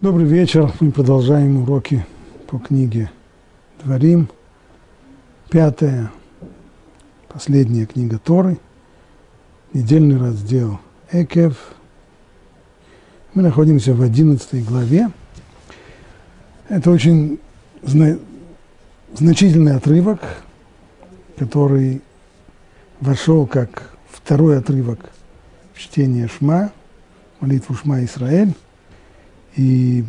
Добрый вечер. Мы продолжаем уроки по книге Дворим. Пятая, последняя книга Торы, недельный раздел Экев. Мы находимся в одиннадцатой главе. Это очень зна значительный отрывок, который вошел как второй отрывок в чтение Шма, молитву Шма Исраэль. И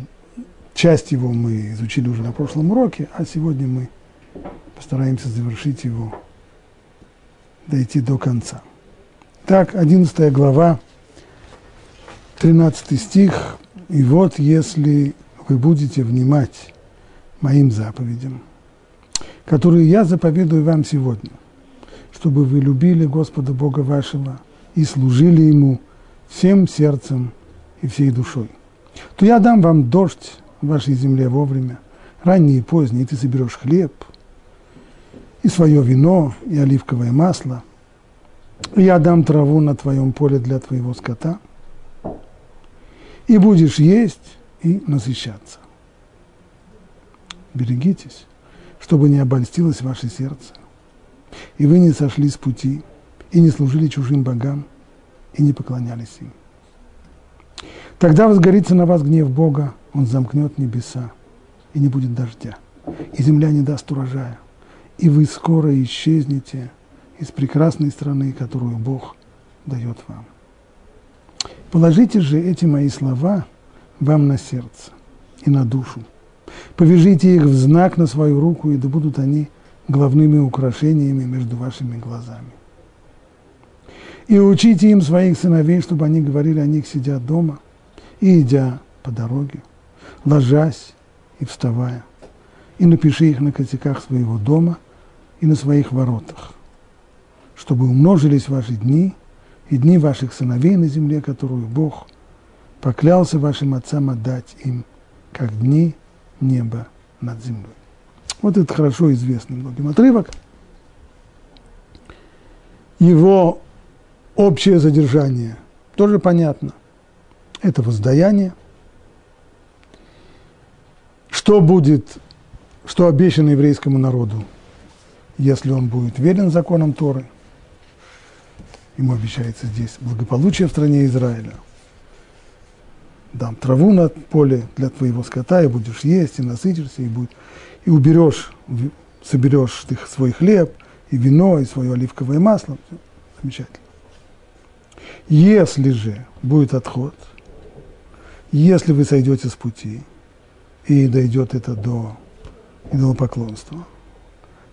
часть его мы изучили уже на прошлом уроке, а сегодня мы постараемся завершить его, дойти до конца. Так, 11 глава, 13 стих. «И вот, если вы будете внимать моим заповедям, которые я заповедую вам сегодня, чтобы вы любили Господа Бога вашего и служили Ему всем сердцем и всей душой, то я дам вам дождь в вашей земле вовремя, ранний и поздний, и ты соберешь хлеб, и свое вино, и оливковое масло, и я дам траву на твоем поле для твоего скота, и будешь есть и насыщаться. Берегитесь, чтобы не обольстилось ваше сердце, и вы не сошли с пути, и не служили чужим богам, и не поклонялись им. Тогда возгорится на вас гнев Бога, Он замкнет небеса, и не будет дождя, и земля не даст урожая, и вы скоро исчезнете из прекрасной страны, которую Бог дает вам. Положите же эти мои слова вам на сердце и на душу. Повяжите их в знак на свою руку, и да будут они главными украшениями между вашими глазами. И учите им своих сыновей, чтобы они говорили о них, сидя дома и идя по дороге, ложась и вставая. И напиши их на косяках своего дома и на своих воротах, чтобы умножились ваши дни и дни ваших сыновей на земле, которую Бог поклялся вашим отцам отдать им, как дни неба над землей. Вот это хорошо известный многим отрывок. Его общее задержание тоже понятно. Это воздаяние. Что будет, что обещано еврейскому народу, если он будет верен законам Торы? Ему обещается здесь благополучие в стране Израиля. Дам траву на поле для твоего скота, и будешь есть, и насытишься, и, будет, и уберешь, соберешь ты свой хлеб, и вино, и свое оливковое масло. Замечательно. Если же будет отход, если вы сойдете с пути, и дойдет это до идолопоклонства,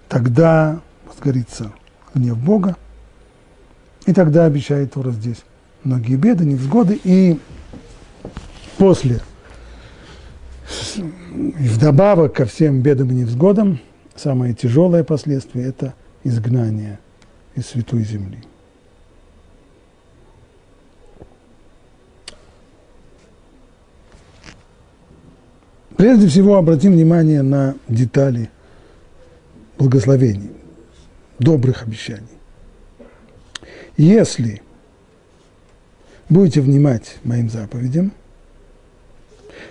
тогда возгорится гнев Бога, и тогда обещает Тора здесь многие беды, невзгоды, и после, вдобавок ко всем бедам и невзгодам, самое тяжелое последствие – это изгнание из святой земли. Прежде всего обратим внимание на детали благословений, добрых обещаний. Если будете внимать моим заповедям,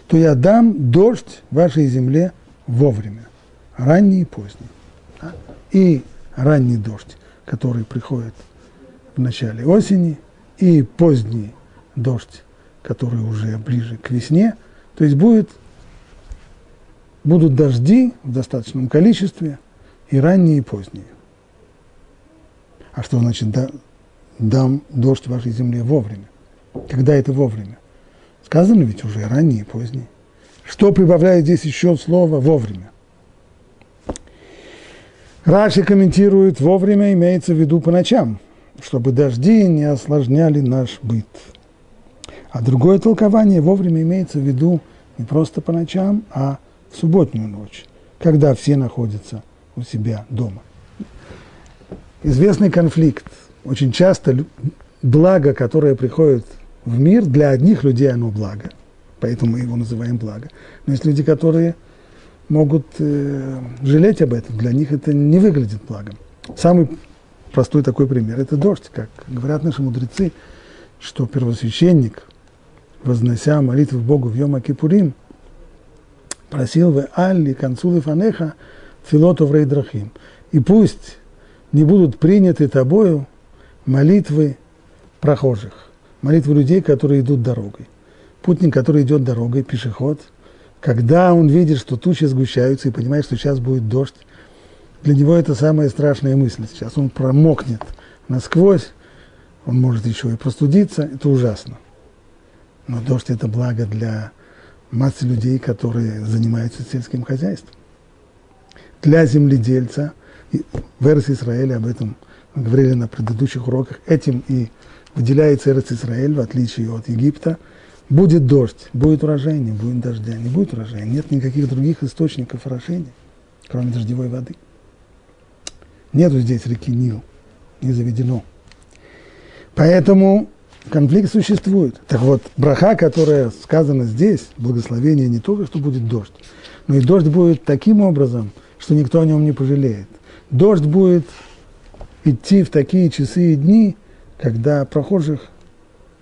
то я дам дождь вашей земле вовремя, ранний и поздний. И ранний дождь, который приходит в начале осени, и поздний дождь, который уже ближе к весне, то есть будет будут дожди в достаточном количестве, и ранние, и поздние. А что значит да, дам дождь вашей земле вовремя? Когда это вовремя? Сказано ведь уже ранние и поздние. Что прибавляет здесь еще слово «вовремя»? Раши комментирует, вовремя имеется в виду по ночам, чтобы дожди не осложняли наш быт. А другое толкование вовремя имеется в виду не просто по ночам, а в субботнюю ночь, когда все находятся у себя дома. Известный конфликт. Очень часто благо, которое приходит в мир, для одних людей оно благо, поэтому мы его называем благо. Но есть люди, которые могут э, жалеть об этом, для них это не выглядит благом. Самый простой такой пример – это дождь, как говорят наши мудрецы, что первосвященник, вознося молитвы Богу в Йома Кипурим, просил вы Алли, консулы Фанеха, Филотов Рейдрахим. И пусть не будут приняты тобою молитвы прохожих, молитвы людей, которые идут дорогой. Путник, который идет дорогой, пешеход, когда он видит, что тучи сгущаются и понимает, что сейчас будет дождь, для него это самая страшная мысль. Сейчас он промокнет насквозь, он может еще и простудиться, это ужасно. Но дождь – это благо для массы людей, которые занимаются сельским хозяйством. Для земледельца, в Эрс Израиле об этом говорили на предыдущих уроках, этим и выделяется Эрс Израиль, в отличие от Египта. Будет дождь, будет урожай, не будет дождя, не будет урожая. Нет никаких других источников орошения, кроме дождевой воды. Нету здесь реки Нил, не заведено. Поэтому конфликт существует. Так вот, браха, которая сказана здесь, благословение не только, что будет дождь, но и дождь будет таким образом, что никто о нем не пожалеет. Дождь будет идти в такие часы и дни, когда прохожих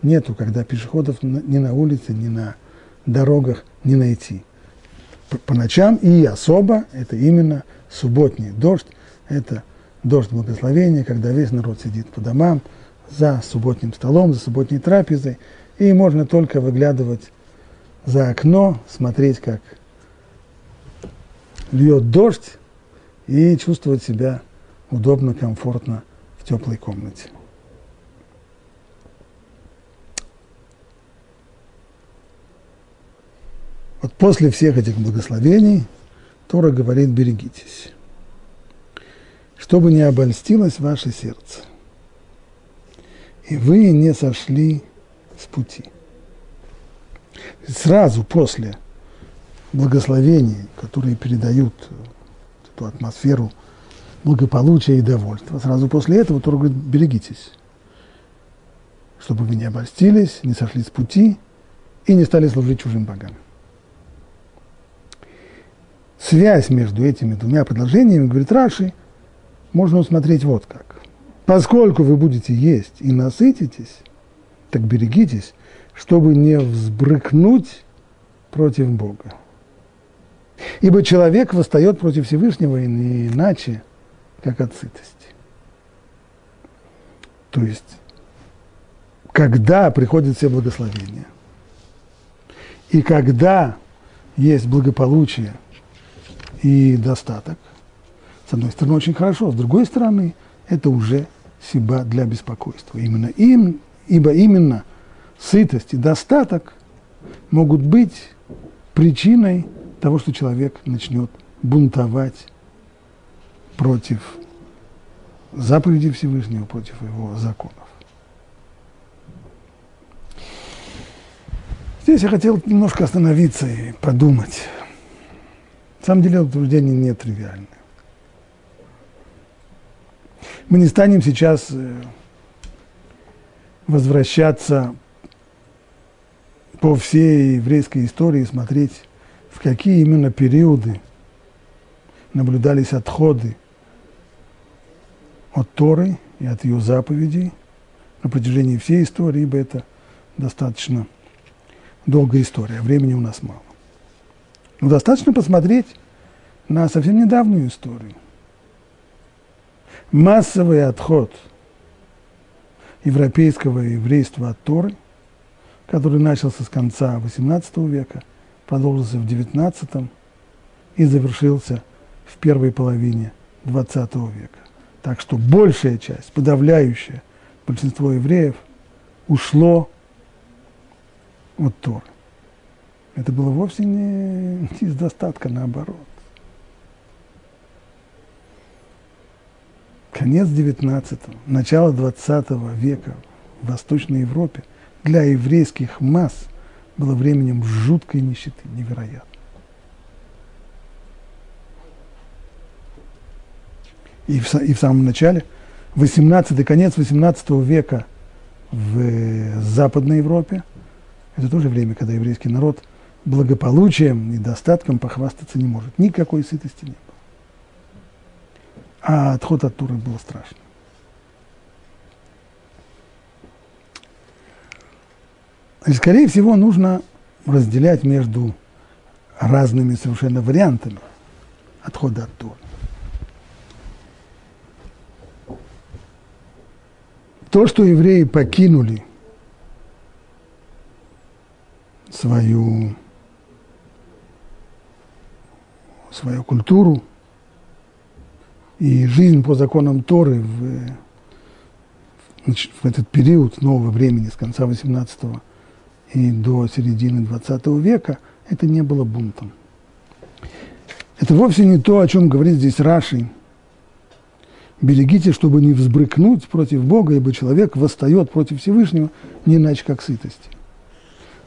нету, когда пешеходов ни на улице, ни на дорогах не найти. По ночам и особо это именно субботний дождь, это дождь благословения, когда весь народ сидит по домам, за субботним столом, за субботней трапезой, и можно только выглядывать за окно, смотреть, как льет дождь, и чувствовать себя удобно, комфортно в теплой комнате. Вот после всех этих благословений Тора говорит, берегитесь, чтобы не обольстилось ваше сердце – и вы не сошли с пути. Сразу после благословений, которые передают эту атмосферу благополучия и довольства, сразу после этого Тора говорит, берегитесь, чтобы вы не обольстились, не сошли с пути и не стали служить чужим богам. Связь между этими двумя предложениями, говорит Раши, можно усмотреть вот как. Поскольку вы будете есть и насытитесь, так берегитесь, чтобы не взбрыкнуть против Бога. Ибо человек восстает против Всевышнего и не иначе, как от сытости. То есть, когда приходят все благословения, и когда есть благополучие и достаток, с одной стороны, очень хорошо, с другой стороны, это уже себя для беспокойства. Именно им, ибо именно сытость и достаток могут быть причиной того, что человек начнет бунтовать против заповедей Всевышнего, против его законов. Здесь я хотел немножко остановиться и подумать. На самом деле, утверждение не тривиальное. Мы не станем сейчас э, возвращаться по всей еврейской истории и смотреть, в какие именно периоды наблюдались отходы от Торы и от ее заповедей на протяжении всей истории, ибо это достаточно долгая история, времени у нас мало. Но достаточно посмотреть на совсем недавнюю историю – массовый отход европейского еврейства от Торы, который начался с конца XVIII века, продолжился в XIX и завершился в первой половине XX века. Так что большая часть, подавляющее большинство евреев ушло от Торы. Это было вовсе не из достатка, наоборот. Конец XIX, начало XX века в Восточной Европе для еврейских масс было временем жуткой нищеты, невероятно. И в, и в самом начале, 18 конец 18 века в Западной Европе, это тоже время, когда еврейский народ благополучием, недостатком похвастаться не может. Никакой сытости нет а отход от Туры был страшный. И, скорее всего, нужно разделять между разными совершенно вариантами отхода от Торы. То, что евреи покинули свою, свою культуру и жизнь по законам Торы в, в этот период нового времени, с конца 18 и до середины 20 века, это не было бунтом. Это вовсе не то, о чем говорит здесь Раши. Берегите, чтобы не взбрыкнуть против Бога, ибо человек восстает против Всевышнего не иначе, как сытости.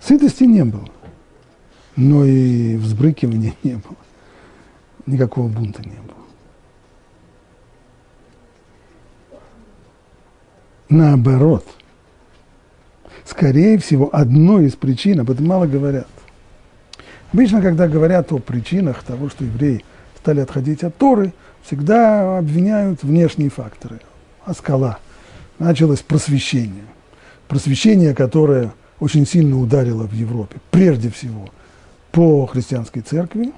Сытости не было, но и взбрыкивания не было. Никакого бунта не было. Наоборот, скорее всего, одной из причин, об этом мало говорят. Обычно, когда говорят о причинах того, что евреи стали отходить от Торы, всегда обвиняют внешние факторы. А скала. Началось просвещение. Просвещение, которое очень сильно ударило в Европе, прежде всего по христианской церкви.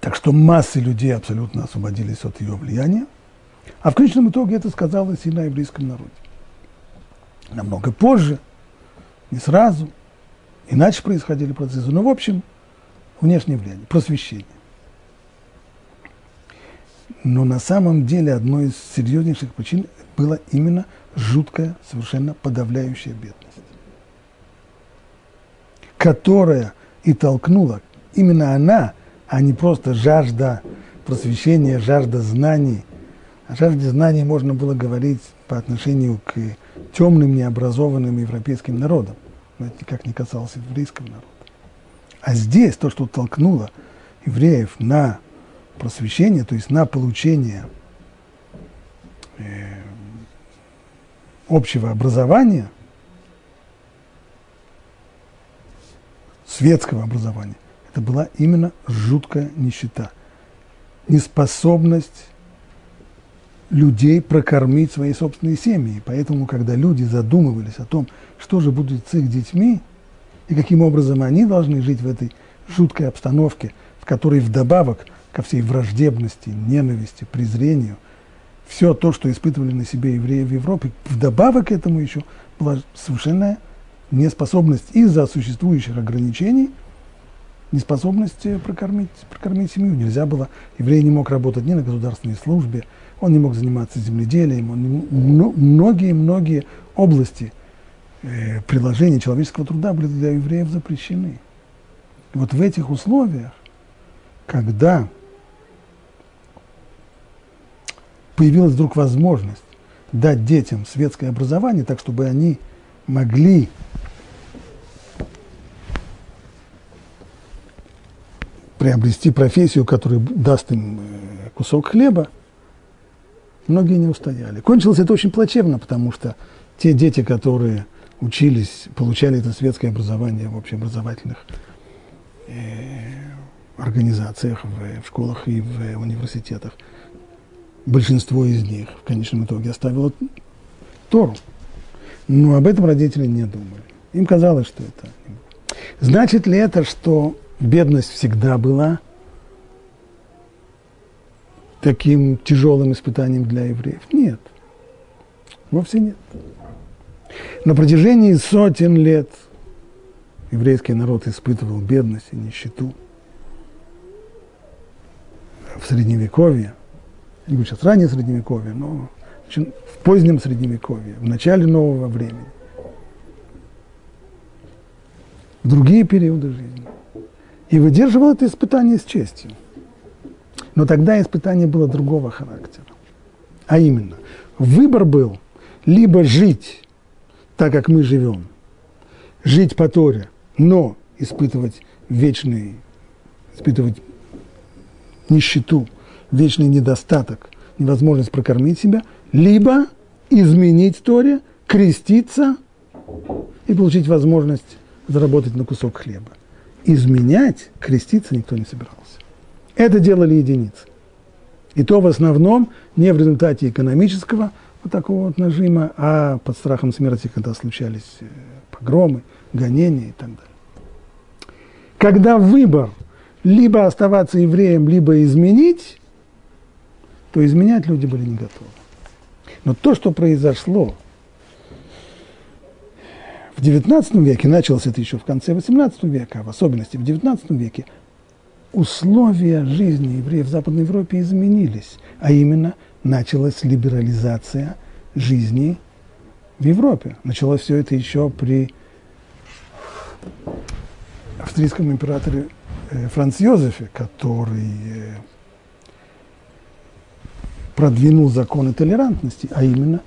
Так что массы людей абсолютно освободились от ее влияния. А в конечном итоге это сказалось и на еврейском народе. Намного позже, не сразу, иначе происходили процессы. Но, в общем, внешнее влияние, просвещение. Но на самом деле одной из серьезнейших причин была именно жуткая, совершенно подавляющая бедность, которая и толкнула, именно она, а не просто жажда просвещения, жажда знаний. О жажде знаний можно было говорить по отношению к темным, необразованным европейским народам, но это никак не касалось еврейского народа. А здесь то, что толкнуло евреев на просвещение, то есть на получение э, общего образования, светского образования, это была именно жуткая нищета, неспособность людей прокормить свои собственные семьи. Поэтому, когда люди задумывались о том, что же будет с их детьми, и каким образом они должны жить в этой жуткой обстановке, в которой вдобавок ко всей враждебности, ненависти, презрению, все то, что испытывали на себе евреи в Европе, вдобавок к этому еще была совершенная неспособность из-за существующих ограничений, неспособность прокормить, прокормить семью. Нельзя было, еврей не мог работать ни на государственной службе, он не мог заниматься земледелием, многие-многие области – э, приложения человеческого труда были для евреев запрещены. И вот в этих условиях, когда появилась вдруг возможность дать детям светское образование, так чтобы они могли приобрести профессию, которая даст им э, кусок хлеба, многие не устояли. Кончилось это очень плачевно, потому что те дети, которые учились, получали это светское образование в общеобразовательных э, организациях, в, в школах и в университетах. Большинство из них в конечном итоге оставило Тору. Но об этом родители не думали. Им казалось, что это... Значит ли это, что бедность всегда была таким тяжелым испытанием для евреев? Нет. Вовсе нет. На протяжении сотен лет еврейский народ испытывал бедность и нищету. В Средневековье, не говорю сейчас раннее Средневековье, но в позднем Средневековье, в начале нового времени, в другие периоды жизни. И выдерживал это испытание с честью. Но тогда испытание было другого характера. А именно, выбор был либо жить так, как мы живем, жить по Торе, но испытывать вечный, испытывать нищету, вечный недостаток, невозможность прокормить себя, либо изменить Торе, креститься и получить возможность заработать на кусок хлеба. Изменять, креститься никто не собирался. Это делали единицы. И то в основном не в результате экономического вот такого вот нажима, а под страхом смерти, когда случались э, погромы, гонения и так далее. Когда выбор либо оставаться евреем, либо изменить, то изменять люди были не готовы. Но то, что произошло XIX веке, началось это еще в конце XVIII века, а в особенности в XIX веке, условия жизни евреев в Западной Европе изменились, а именно началась либерализация жизни в Европе. Началось все это еще при австрийском императоре э, Франц Йозефе, который э, продвинул законы толерантности, а именно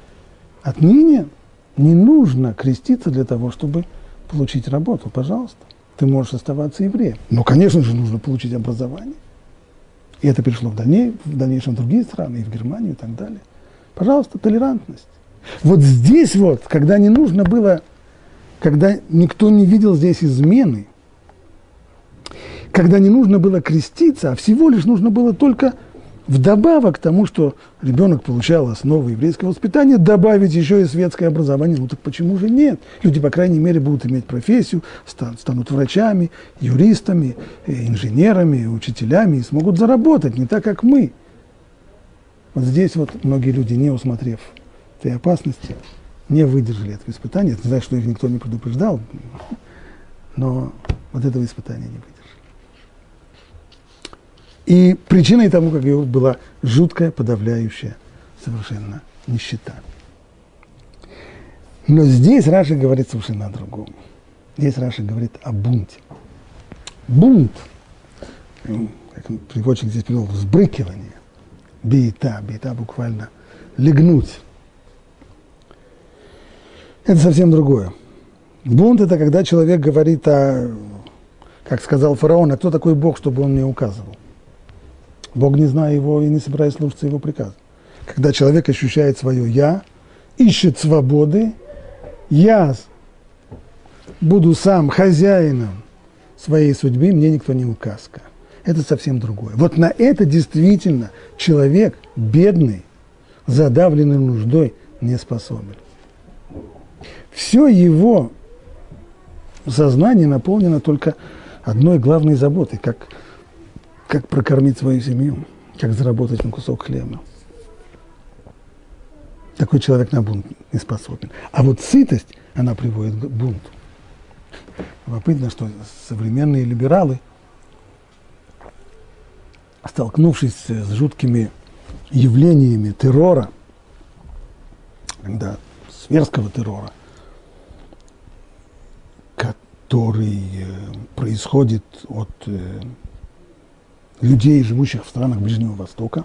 отныне не нужно креститься для того, чтобы получить работу. Пожалуйста, ты можешь оставаться евреем. Но, конечно же, нужно получить образование. И это пришло в, дальней, в дальнейшем в другие страны, и в Германию и так далее. Пожалуйста, толерантность. Вот здесь вот, когда не нужно было, когда никто не видел здесь измены, когда не нужно было креститься, а всего лишь нужно было только вдобавок к тому, что ребенок получал основы еврейского воспитания, добавить еще и светское образование. Ну так почему же нет? Люди, по крайней мере, будут иметь профессию, станут врачами, юристами, э, инженерами, учителями и смогут заработать, не так, как мы. Вот здесь вот многие люди, не усмотрев этой опасности, не выдержали этого испытания. Это не значит, что их никто не предупреждал, но вот этого испытания не выдержали. И причиной тому, как его была жуткая, подавляющая совершенно нищета. Но здесь Раши говорит совершенно о другом. Здесь Раши говорит о бунте. Бунт, как переводчик здесь привел, взбрыкивание, בעיטה, בעיטה буквально легнуть. Это совсем другое. Бунт – это когда человек говорит о, как сказал фараон, а кто такой Бог, чтобы он мне указывал. Бог не зная его и не собираясь слушаться его приказа. Когда человек ощущает свое «я», ищет свободы, я буду сам хозяином своей судьбы, мне никто не указка. Это совсем другое. Вот на это действительно человек бедный, задавленный нуждой, не способен. Все его сознание наполнено только одной главной заботой, как как прокормить свою семью, как заработать на кусок хлеба. Такой человек на бунт не способен. А вот сытость, она приводит к бунту. Любопытно, что современные либералы, столкнувшись с жуткими явлениями террора, когда сверского террора, который э, происходит от э, людей, живущих в странах Ближнего Востока,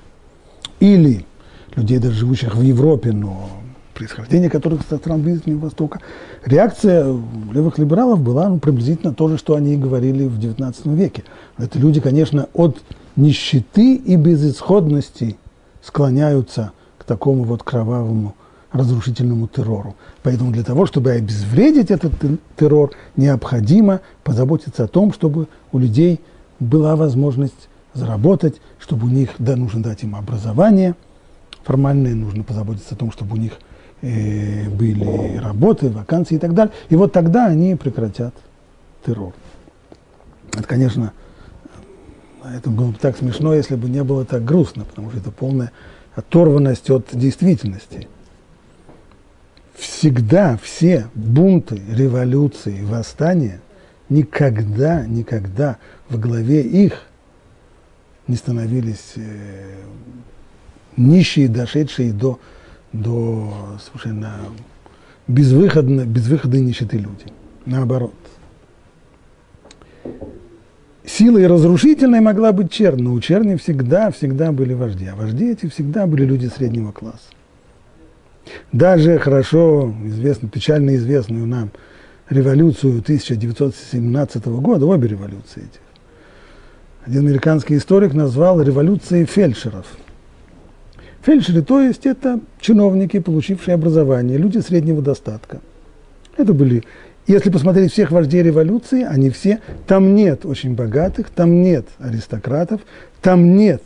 или людей, даже живущих в Европе, но происхождение которых со стран Ближнего Востока, реакция левых либералов была ну, приблизительно то же, что они говорили в XIX веке. Это люди, конечно, от нищеты и безысходности склоняются к такому вот кровавому разрушительному террору. Поэтому для того, чтобы обезвредить этот террор, необходимо позаботиться о том, чтобы у людей была возможность заработать, чтобы у них, да, нужно дать им образование формальное, нужно позаботиться о том, чтобы у них э, были работы, вакансии и так далее. И вот тогда они прекратят террор. Это, конечно, это было бы так смешно, если бы не было так грустно, потому что это полная оторванность от действительности. Всегда все бунты, революции, восстания никогда, никогда в главе их не становились э, нищие, дошедшие до, до совершенно безвыходно, безвыходной нищеты люди. Наоборот. Силой разрушительной могла быть чернь, но у черни всегда, всегда были вожди. А вожди эти всегда были люди среднего класса. Даже хорошо известную, печально известную нам революцию 1917 года, обе революции эти, один американский историк назвал революцией фельдшеров. Фельдшеры, то есть это чиновники, получившие образование, люди среднего достатка. Это были, если посмотреть всех вождей революции, они все, там нет очень богатых, там нет аристократов, там нет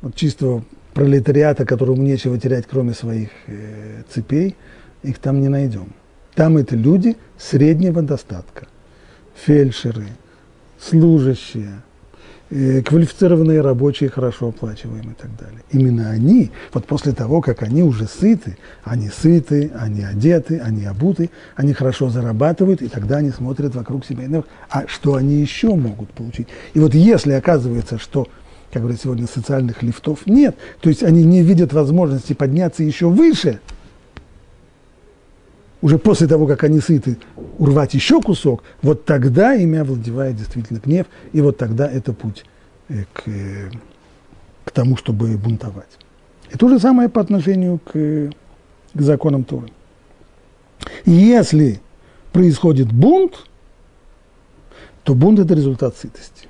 вот чистого пролетариата, которому нечего терять, кроме своих э, цепей, их там не найдем. Там это люди среднего достатка. Фельдшеры, служащие, квалифицированные рабочие, хорошо оплачиваемые и так далее. Именно они, вот после того, как они уже сыты, они сыты, они одеты, они обуты, они хорошо зарабатывают, и тогда они смотрят вокруг себя, а что они еще могут получить. И вот если оказывается, что как говорят сегодня, социальных лифтов нет. То есть они не видят возможности подняться еще выше, уже после того, как они сыты, урвать еще кусок, вот тогда ими овладевает действительно гнев, и вот тогда это путь э, к, э, к тому, чтобы бунтовать. И то же самое по отношению к, к законам Торы. Если происходит бунт, то бунт – это результат сытости.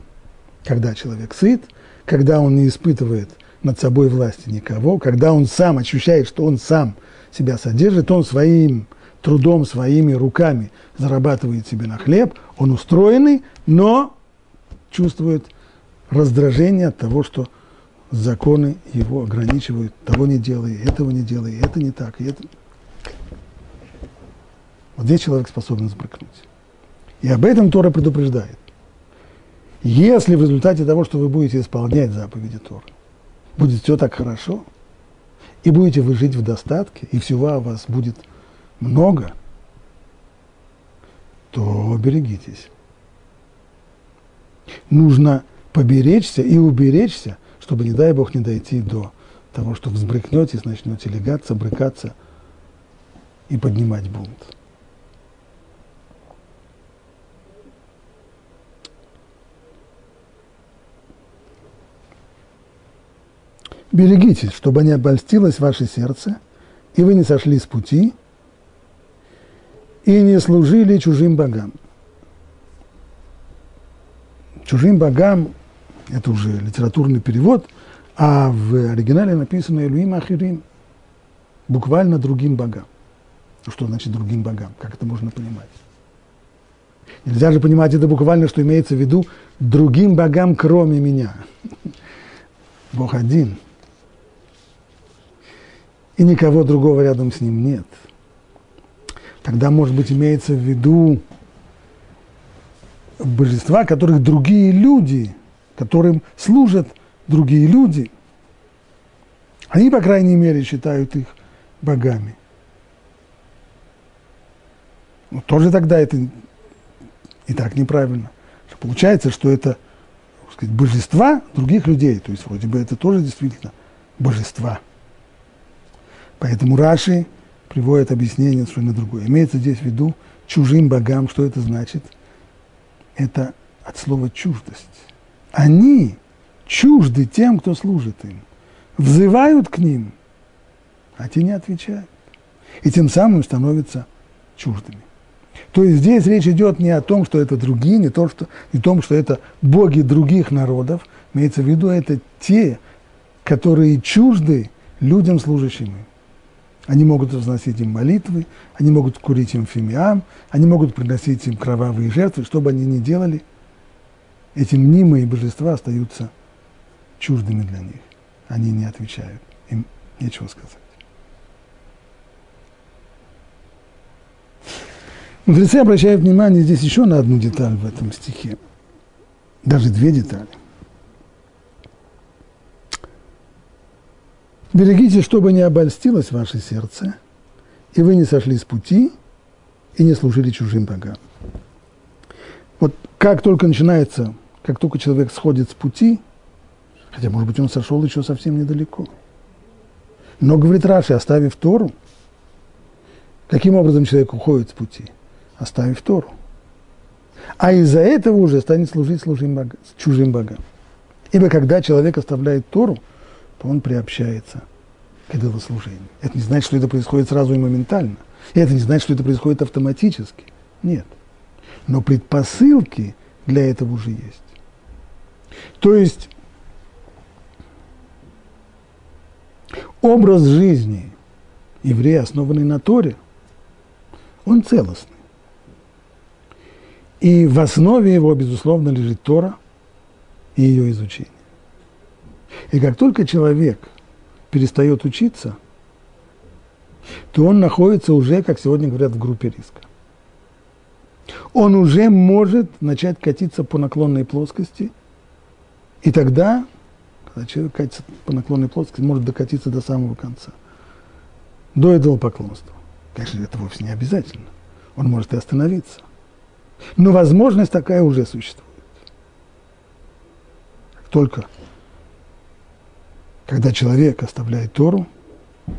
Когда человек сыт – когда он не испытывает над собой власти никого, когда он сам ощущает, что он сам себя содержит, он своим трудом, своими руками зарабатывает себе на хлеб, он устроенный, но чувствует раздражение от того, что законы его ограничивают, того не делай, этого не делай, это не так, и это... Вот здесь человек способен сбрыкнуть. И об этом Тора предупреждает. Если в результате того, что вы будете исполнять заповеди Тора, будет все так хорошо, и будете вы жить в достатке, и всего у вас будет много, то берегитесь. Нужно поберечься и уберечься, чтобы, не дай Бог, не дойти до того, что взбрыкнете, начнете легаться, брыкаться и поднимать бунт. Берегитесь, чтобы не обольстилось ваше сердце, и вы не сошли с пути, и не служили чужим богам. Чужим богам – это уже литературный перевод, а в оригинале написано «Элуим Ахирим» – буквально другим богам. Ну, что значит другим богам? Как это можно понимать? Нельзя же понимать это буквально, что имеется в виду другим богам, кроме меня. Бог один – и никого другого рядом с ним нет. Тогда, может быть, имеется в виду божества, которых другие люди, которым служат другие люди, они, по крайней мере, считают их богами. Но тоже тогда это и так неправильно. Получается, что это сказать, божества других людей. То есть вроде бы это тоже действительно божества. Поэтому Раши приводит объяснение совершенно другое. Имеется здесь в виду чужим богам. Что это значит? Это от слова чуждость. Они чужды тем, кто служит им. Взывают к ним, а те не отвечают. И тем самым становятся чуждыми. То есть здесь речь идет не о том, что это другие, не, то, что, не о том, что это боги других народов. Имеется в виду, это те, которые чужды людям, служащим им. Они могут разносить им молитвы, они могут курить им фимиам, они могут приносить им кровавые жертвы, что бы они ни делали, эти мнимые божества остаются чуждыми для них. Они не отвечают, им нечего сказать. Мудрецы обращают внимание здесь еще на одну деталь в этом стихе, даже две детали – Берегите, чтобы не обольстилось ваше сердце, и вы не сошли с пути, и не служили чужим богам. Вот как только начинается, как только человек сходит с пути, хотя, может быть, он сошел еще совсем недалеко, но, говорит Раши, оставив Тору, каким образом человек уходит с пути? Оставив Тору. А из-за этого уже станет служить служим богам, чужим богам. Ибо когда человек оставляет Тору – то он приобщается к идолослужению. Это не значит, что это происходит сразу и моментально. И это не значит, что это происходит автоматически. Нет. Но предпосылки для этого уже есть. То есть образ жизни еврея, основанный на Торе, он целостный. И в основе его, безусловно, лежит Тора и ее изучение. И как только человек перестает учиться, то он находится уже, как сегодня говорят, в группе риска. Он уже может начать катиться по наклонной плоскости, и тогда, когда человек катится по наклонной плоскости, может докатиться до самого конца, до этого поклонства. Конечно, это вовсе не обязательно. Он может и остановиться. Но возможность такая уже существует. Только когда человек оставляет Тору,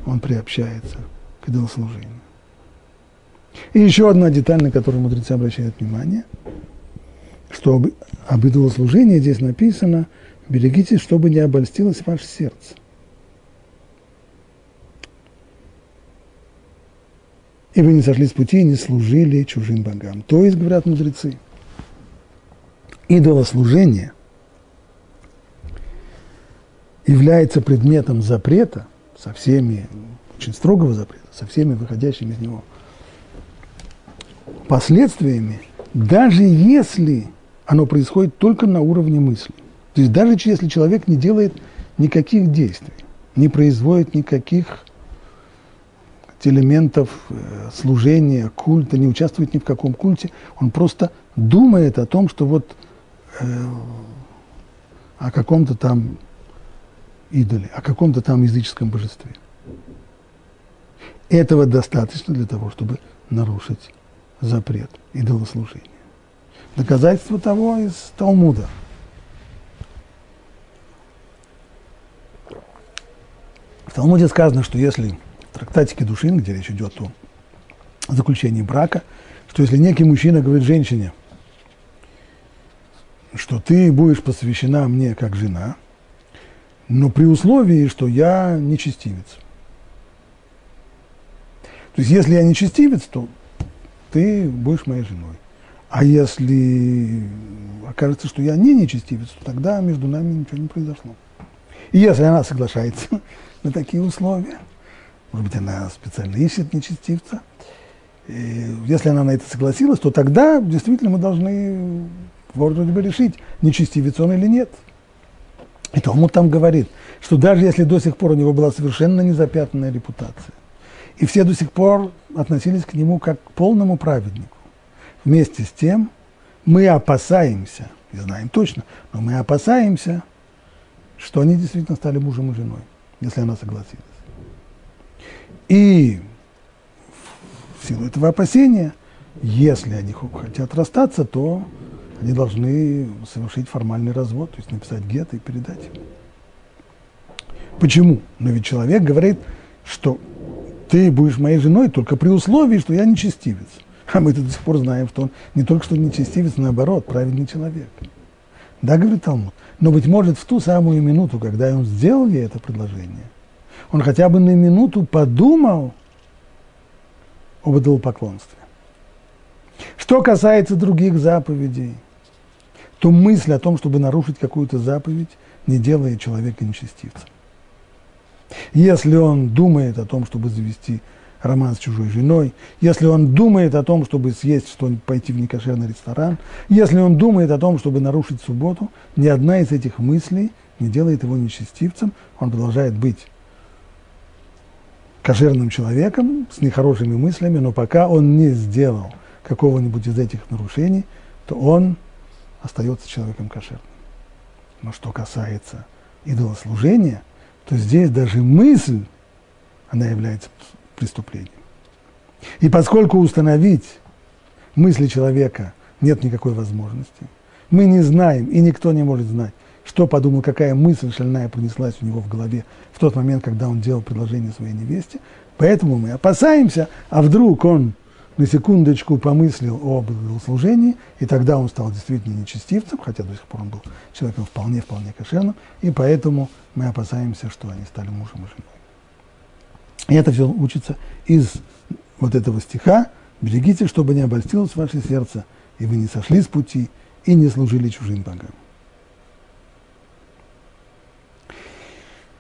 он приобщается к идолослужению. И еще одна деталь, на которую мудрецы обращают внимание, что об, об идолослужении здесь написано «берегитесь, чтобы не обольстилось ваше сердце». И вы не сошли с пути и не служили чужим богам. То есть, говорят мудрецы, идолослужение является предметом запрета со всеми, очень строгого запрета, со всеми выходящими из него последствиями, даже если оно происходит только на уровне мысли. То есть даже если человек не делает никаких действий, не производит никаких элементов э, служения, культа, не участвует ни в каком культе, он просто думает о том, что вот э, о каком-то там идоле, о каком-то там языческом божестве. Этого достаточно для того, чтобы нарушить запрет идолослужения. Доказательство того из Талмуда. В Талмуде сказано, что если в трактатике Душин, где речь идет о заключении брака, что если некий мужчина говорит женщине, что ты будешь посвящена мне как жена – но при условии, что я нечестивец. То есть, если я нечестивец, то ты будешь моей женой. А если окажется, что я не нечестивец, то тогда между нами ничего не произошло. И если она соглашается на такие условия, может быть, она специально ищет нечестивца, и если она на это согласилась, то тогда действительно мы должны вроде бы решить, нечестивец он или нет – и Талмуд там говорит, что даже если до сих пор у него была совершенно незапятнанная репутация, и все до сих пор относились к нему как к полному праведнику, вместе с тем мы опасаемся, и знаем точно, но мы опасаемся, что они действительно стали мужем и женой, если она согласилась. И в силу этого опасения, если они хотят расстаться, то они должны совершить формальный развод, то есть написать гет и передать ему. Почему? Но ведь человек говорит, что ты будешь моей женой только при условии, что я нечестивец. А мы до сих пор знаем, что он не только что нечестивец, наоборот, праведный человек. Да, говорит Талмуд. Но, быть может, в ту самую минуту, когда он сделал ей это предложение, он хотя бы на минуту подумал об идолопоклонстве. Что касается других заповедей – то мысль о том, чтобы нарушить какую-то заповедь, не делает человека нечестивцем. Если он думает о том, чтобы завести роман с чужой женой, если он думает о том, чтобы съесть что-нибудь, пойти в некошерный ресторан, если он думает о том, чтобы нарушить субботу, ни одна из этих мыслей не делает его нечестивцем, он продолжает быть кошерным человеком с нехорошими мыслями, но пока он не сделал какого-нибудь из этих нарушений, то он остается человеком кошерным. Но что касается идолослужения, то здесь даже мысль, она является преступлением. И поскольку установить мысли человека нет никакой возможности, мы не знаем, и никто не может знать, что подумал, какая мысль шальная пронеслась у него в голове в тот момент, когда он делал предложение своей невесте. Поэтому мы опасаемся, а вдруг он на секундочку помыслил об служении, и тогда он стал действительно нечестивцем, хотя до сих пор он был человеком вполне-вполне кошерным, и поэтому мы опасаемся, что они стали мужем и женой. И это все учится из вот этого стиха «Берегите, чтобы не обольстилось ваше сердце, и вы не сошли с пути, и не служили чужим богам».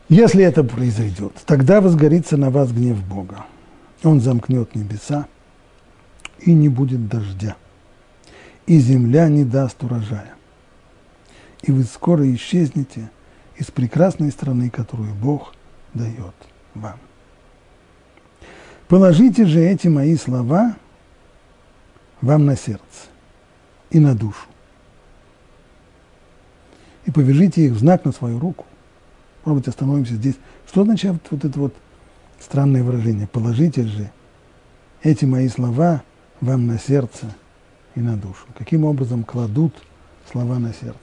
Если это произойдет, тогда возгорится на вас гнев Бога. Он замкнет небеса, и не будет дождя, и земля не даст урожая. И вы скоро исчезнете из прекрасной страны, которую Бог дает вам. Положите же эти мои слова вам на сердце и на душу. И повяжите их в знак на свою руку. Может быть, остановимся здесь. Что означает вот это вот странное выражение? Положите же эти мои слова вам на сердце и на душу. Каким образом кладут слова на сердце?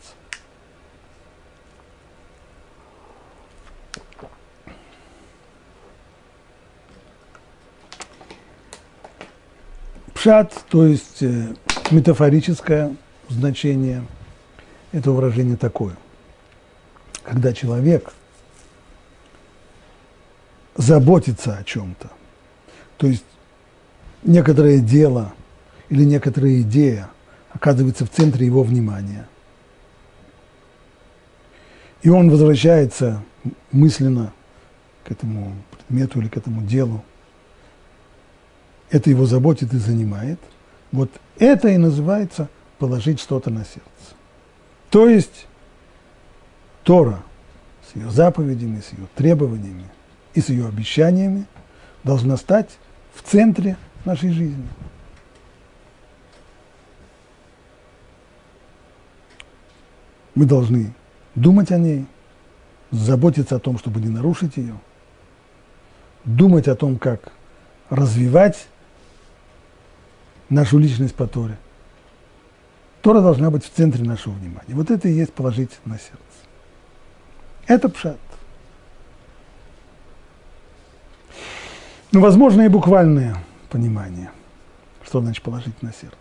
Пшат, то есть э, метафорическое значение этого выражения такое. Когда человек заботится о чем-то, то есть некоторое дело или некоторая идея оказывается в центре его внимания. И он возвращается мысленно к этому предмету или к этому делу. Это его заботит и занимает. Вот это и называется положить что-то на сердце. То есть Тора с ее заповедями, с ее требованиями и с ее обещаниями должна стать в центре нашей жизни. Мы должны думать о ней, заботиться о том, чтобы не нарушить ее, думать о том, как развивать нашу личность по Торе. Тора должна быть в центре нашего внимания. Вот это и есть положить на сердце. Это пшат. Но ну, возможно и буквальное понимание, что значит положить на сердце.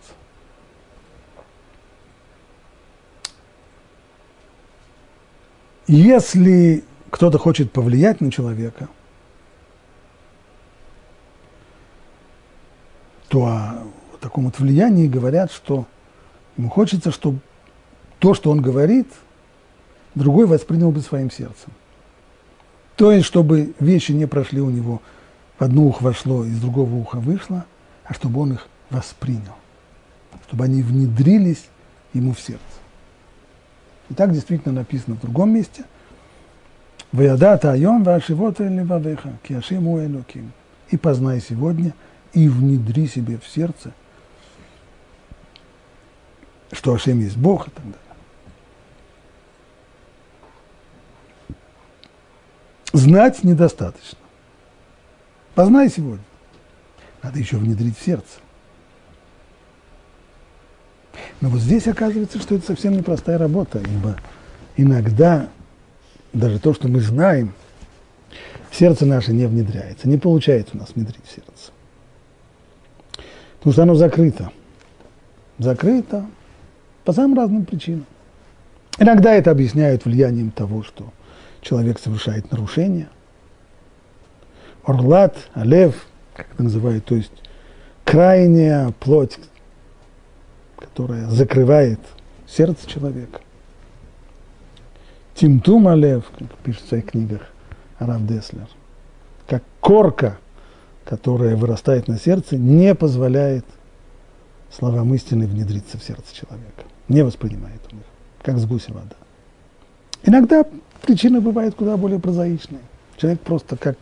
Если кто-то хочет повлиять на человека, то о таком вот влиянии говорят, что ему хочется, чтобы то, что он говорит, другой воспринял бы своим сердцем. То есть, чтобы вещи не прошли у него – в одно ухо вошло, из другого уха вышло, а чтобы он их воспринял, чтобы они внедрились ему в сердце. И так действительно написано в другом месте. «Ваядата айом вашивота левавеха, киашему элоким». И познай сегодня, и внедри себе в сердце, что Ашем есть Бог и так далее. Знать недостаточно. Познай сегодня. Надо еще внедрить в сердце. Но вот здесь оказывается, что это совсем непростая работа, ибо иногда даже то, что мы знаем, в сердце наше не внедряется, не получается у нас внедрить в сердце. Потому что оно закрыто. Закрыто по самым разным причинам. Иногда это объясняют влиянием того, что человек совершает нарушения – орлат, алев, как это называют, то есть крайняя плоть, которая закрывает сердце человека. Тимтум алев, как пишет в своих книгах Араб Деслер, как корка, которая вырастает на сердце, не позволяет словам истины внедриться в сердце человека. Не воспринимает он их, как с гуся вода. Иногда причины бывают куда более прозаичные. Человек просто как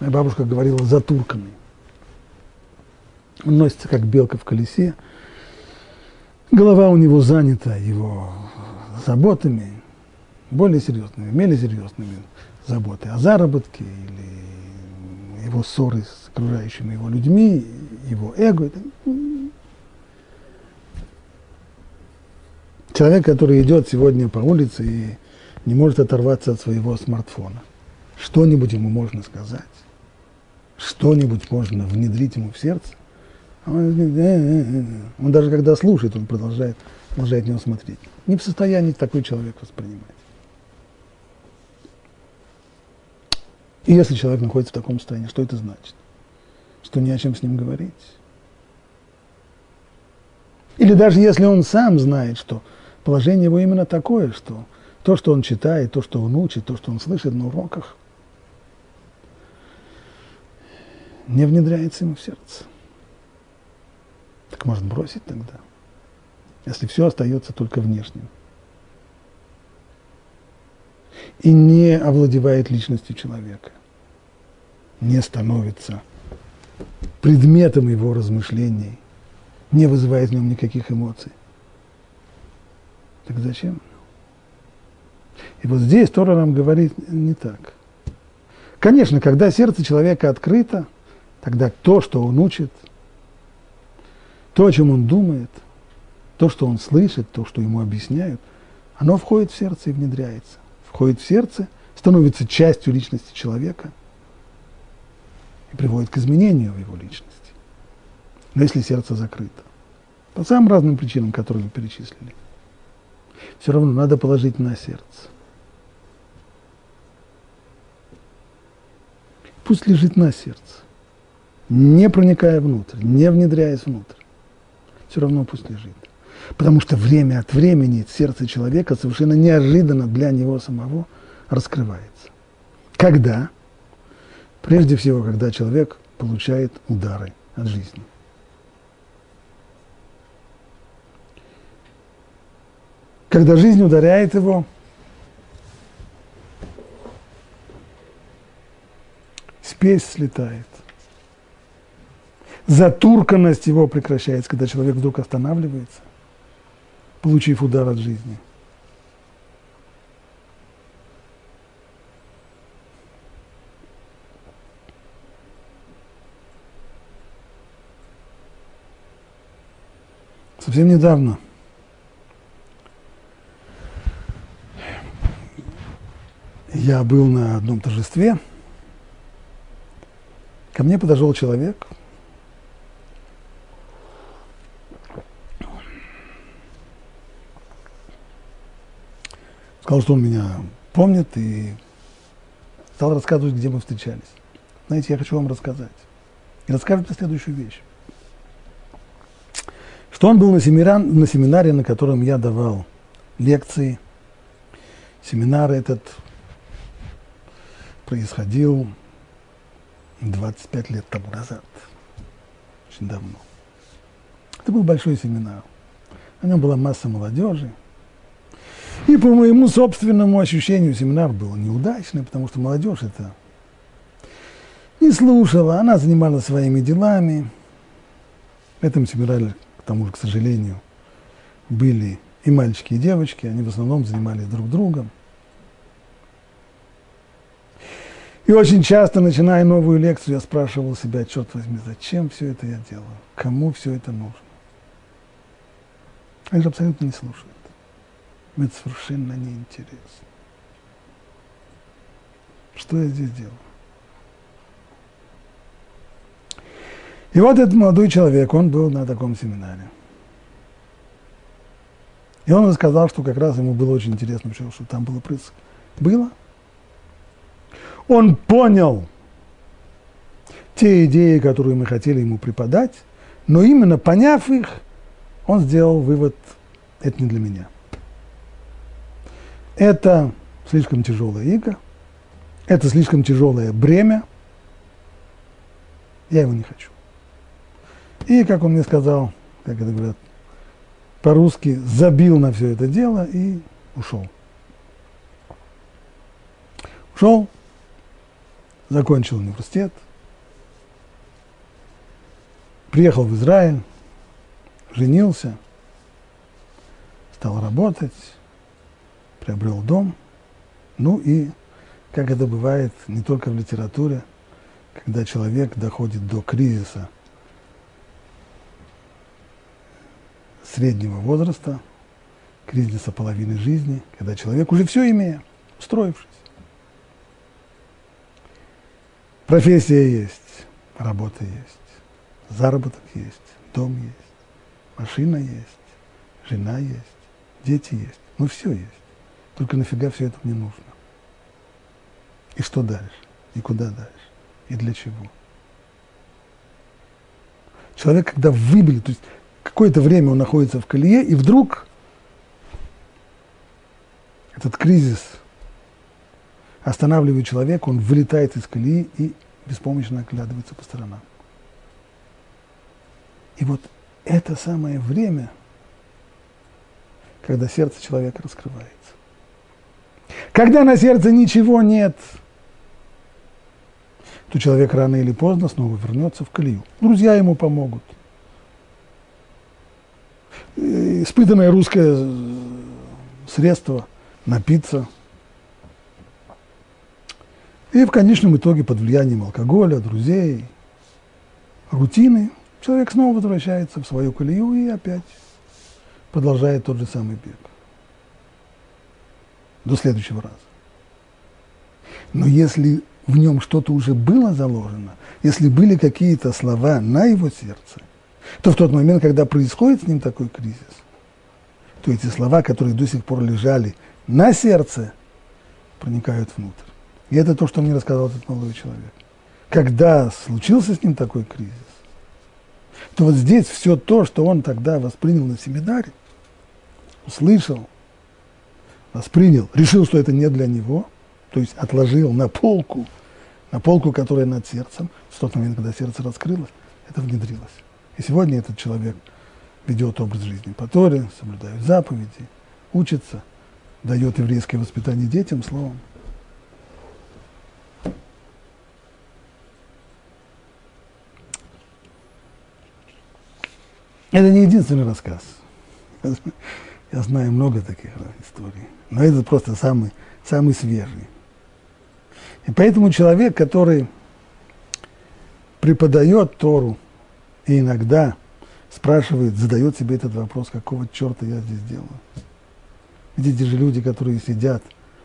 Моя бабушка говорила затурканный. Он носится как белка в колесе. Голова у него занята его заботами, более серьезными, менее серьезными заботы о заработке или его ссоры с окружающими его людьми, его эго. Человек, который идет сегодня по улице и не может оторваться от своего смартфона, что-нибудь ему можно сказать что-нибудь можно внедрить ему в сердце, а он, он даже когда слушает, он продолжает, продолжает него смотреть. Не в состоянии такой человек воспринимать. И если человек находится в таком состоянии, что это значит? Что не о чем с ним говорить? Или даже если он сам знает, что положение его именно такое, что то, что он читает, то, что он учит, то, что он слышит на уроках, не внедряется ему в сердце. Так может бросить тогда, если все остается только внешним. И не овладевает личностью человека, не становится предметом его размышлений, не вызывает в нем никаких эмоций. Так зачем? И вот здесь Тора нам говорит не так. Конечно, когда сердце человека открыто, тогда то, что он учит, то, о чем он думает, то, что он слышит, то, что ему объясняют, оно входит в сердце и внедряется. Входит в сердце, становится частью личности человека и приводит к изменению его личности. Но если сердце закрыто, по самым разным причинам, которые вы перечислили, все равно надо положить на сердце. Пусть лежит на сердце, не проникая внутрь, не внедряясь внутрь. Все равно пусть лежит. Потому что время от времени сердце человека совершенно неожиданно для него самого раскрывается. Когда? Прежде всего, когда человек получает удары от жизни. Когда жизнь ударяет его, спесь слетает. Затурканность его прекращается, когда человек вдруг останавливается, получив удар от жизни. Совсем недавно – я был на одном торжестве, ко мне подошел человек, сказал, что он меня помнит и стал рассказывать, где мы встречались. Знаете, я хочу вам рассказать. И рассказывать мне следующую вещь. Что он был на, семинар, на семинаре, на котором я давал лекции. Семинар этот происходил 25 лет тому назад, очень давно. Это был большой семинар. На нем была масса молодежи. И по моему собственному ощущению семинар был неудачный, потому что молодежь это не слушала, она занималась своими делами. В этом семинаре, к тому же, к сожалению, были и мальчики, и девочки, они в основном занимались друг другом. И очень часто, начиная новую лекцию, я спрашивал себя, черт возьми, зачем все это я делаю? Кому все это нужно? Они же абсолютно не слушают. Это совершенно неинтересно. Что я здесь делаю? И вот этот молодой человек, он был на таком семинаре. И он рассказал, что как раз ему было очень интересно, что там было происходило. Было? он понял те идеи, которые мы хотели ему преподать, но именно поняв их, он сделал вывод, это не для меня. Это слишком тяжелая иго, это слишком тяжелое бремя, я его не хочу. И, как он мне сказал, как это говорят, по-русски, забил на все это дело и ушел. Ушел, закончил университет, приехал в Израиль, женился, стал работать, приобрел дом. Ну и, как это бывает не только в литературе, когда человек доходит до кризиса среднего возраста, кризиса половины жизни, когда человек уже все имея, устроившись, Профессия есть, работа есть, заработок есть, дом есть, машина есть, жена есть, дети есть. Ну, все есть. Только нафига все это мне нужно? И что дальше? И куда дальше? И для чего? Человек, когда выбили, то есть какое-то время он находится в колее, и вдруг этот кризис – останавливает человека, он вылетает из колеи и беспомощно оглядывается по сторонам. И вот это самое время, когда сердце человека раскрывается. Когда на сердце ничего нет, то человек рано или поздно снова вернется в колею. Друзья ему помогут. Испытанное русское средство напиться. И в конечном итоге под влиянием алкоголя, друзей, рутины, человек снова возвращается в свою колею и опять продолжает тот же самый бег. До следующего раза. Но если в нем что-то уже было заложено, если были какие-то слова на его сердце, то в тот момент, когда происходит с ним такой кризис, то эти слова, которые до сих пор лежали на сердце, проникают внутрь. И это то, что мне рассказал этот молодой человек. Когда случился с ним такой кризис, то вот здесь все то, что он тогда воспринял на семинаре, услышал, воспринял, решил, что это не для него, то есть отложил на полку, на полку, которая над сердцем, в тот момент, когда сердце раскрылось, это внедрилось. И сегодня этот человек ведет образ жизни по Торе, соблюдает заповеди, учится, дает еврейское воспитание детям, словом. Это не единственный рассказ. Я знаю много таких историй. Но это просто самый, самый свежий. И поэтому человек, который преподает Тору и иногда спрашивает, задает себе этот вопрос, какого черта я здесь делаю. Эти же люди, которые сидят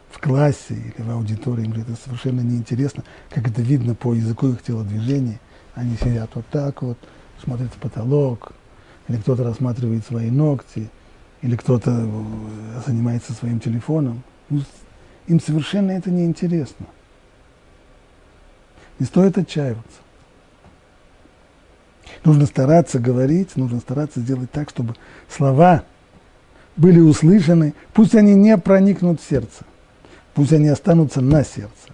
в классе или в аудитории, им это совершенно неинтересно, как это видно по языку их телодвижений. Они сидят вот так вот, смотрят в потолок, или кто-то рассматривает свои ногти, или кто-то э, занимается своим телефоном. Ну, им совершенно это не интересно. Не стоит отчаиваться. Нужно стараться говорить, нужно стараться сделать так, чтобы слова были услышаны, пусть они не проникнут в сердце, пусть они останутся на сердце.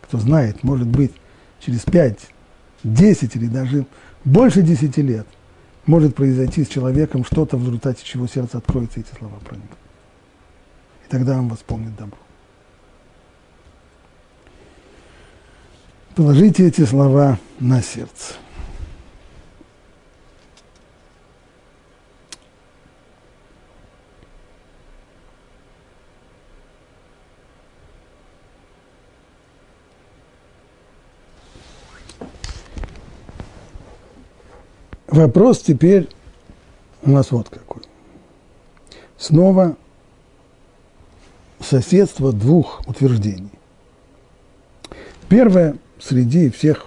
Кто знает, может быть, через пять, десять или даже больше десяти лет – может произойти с человеком что-то, в результате чего сердце откроется, и эти слова проникнут. И тогда он восполнит добро. Положите эти слова на сердце. Вопрос теперь у нас вот какой. Снова соседство двух утверждений. Первое среди всех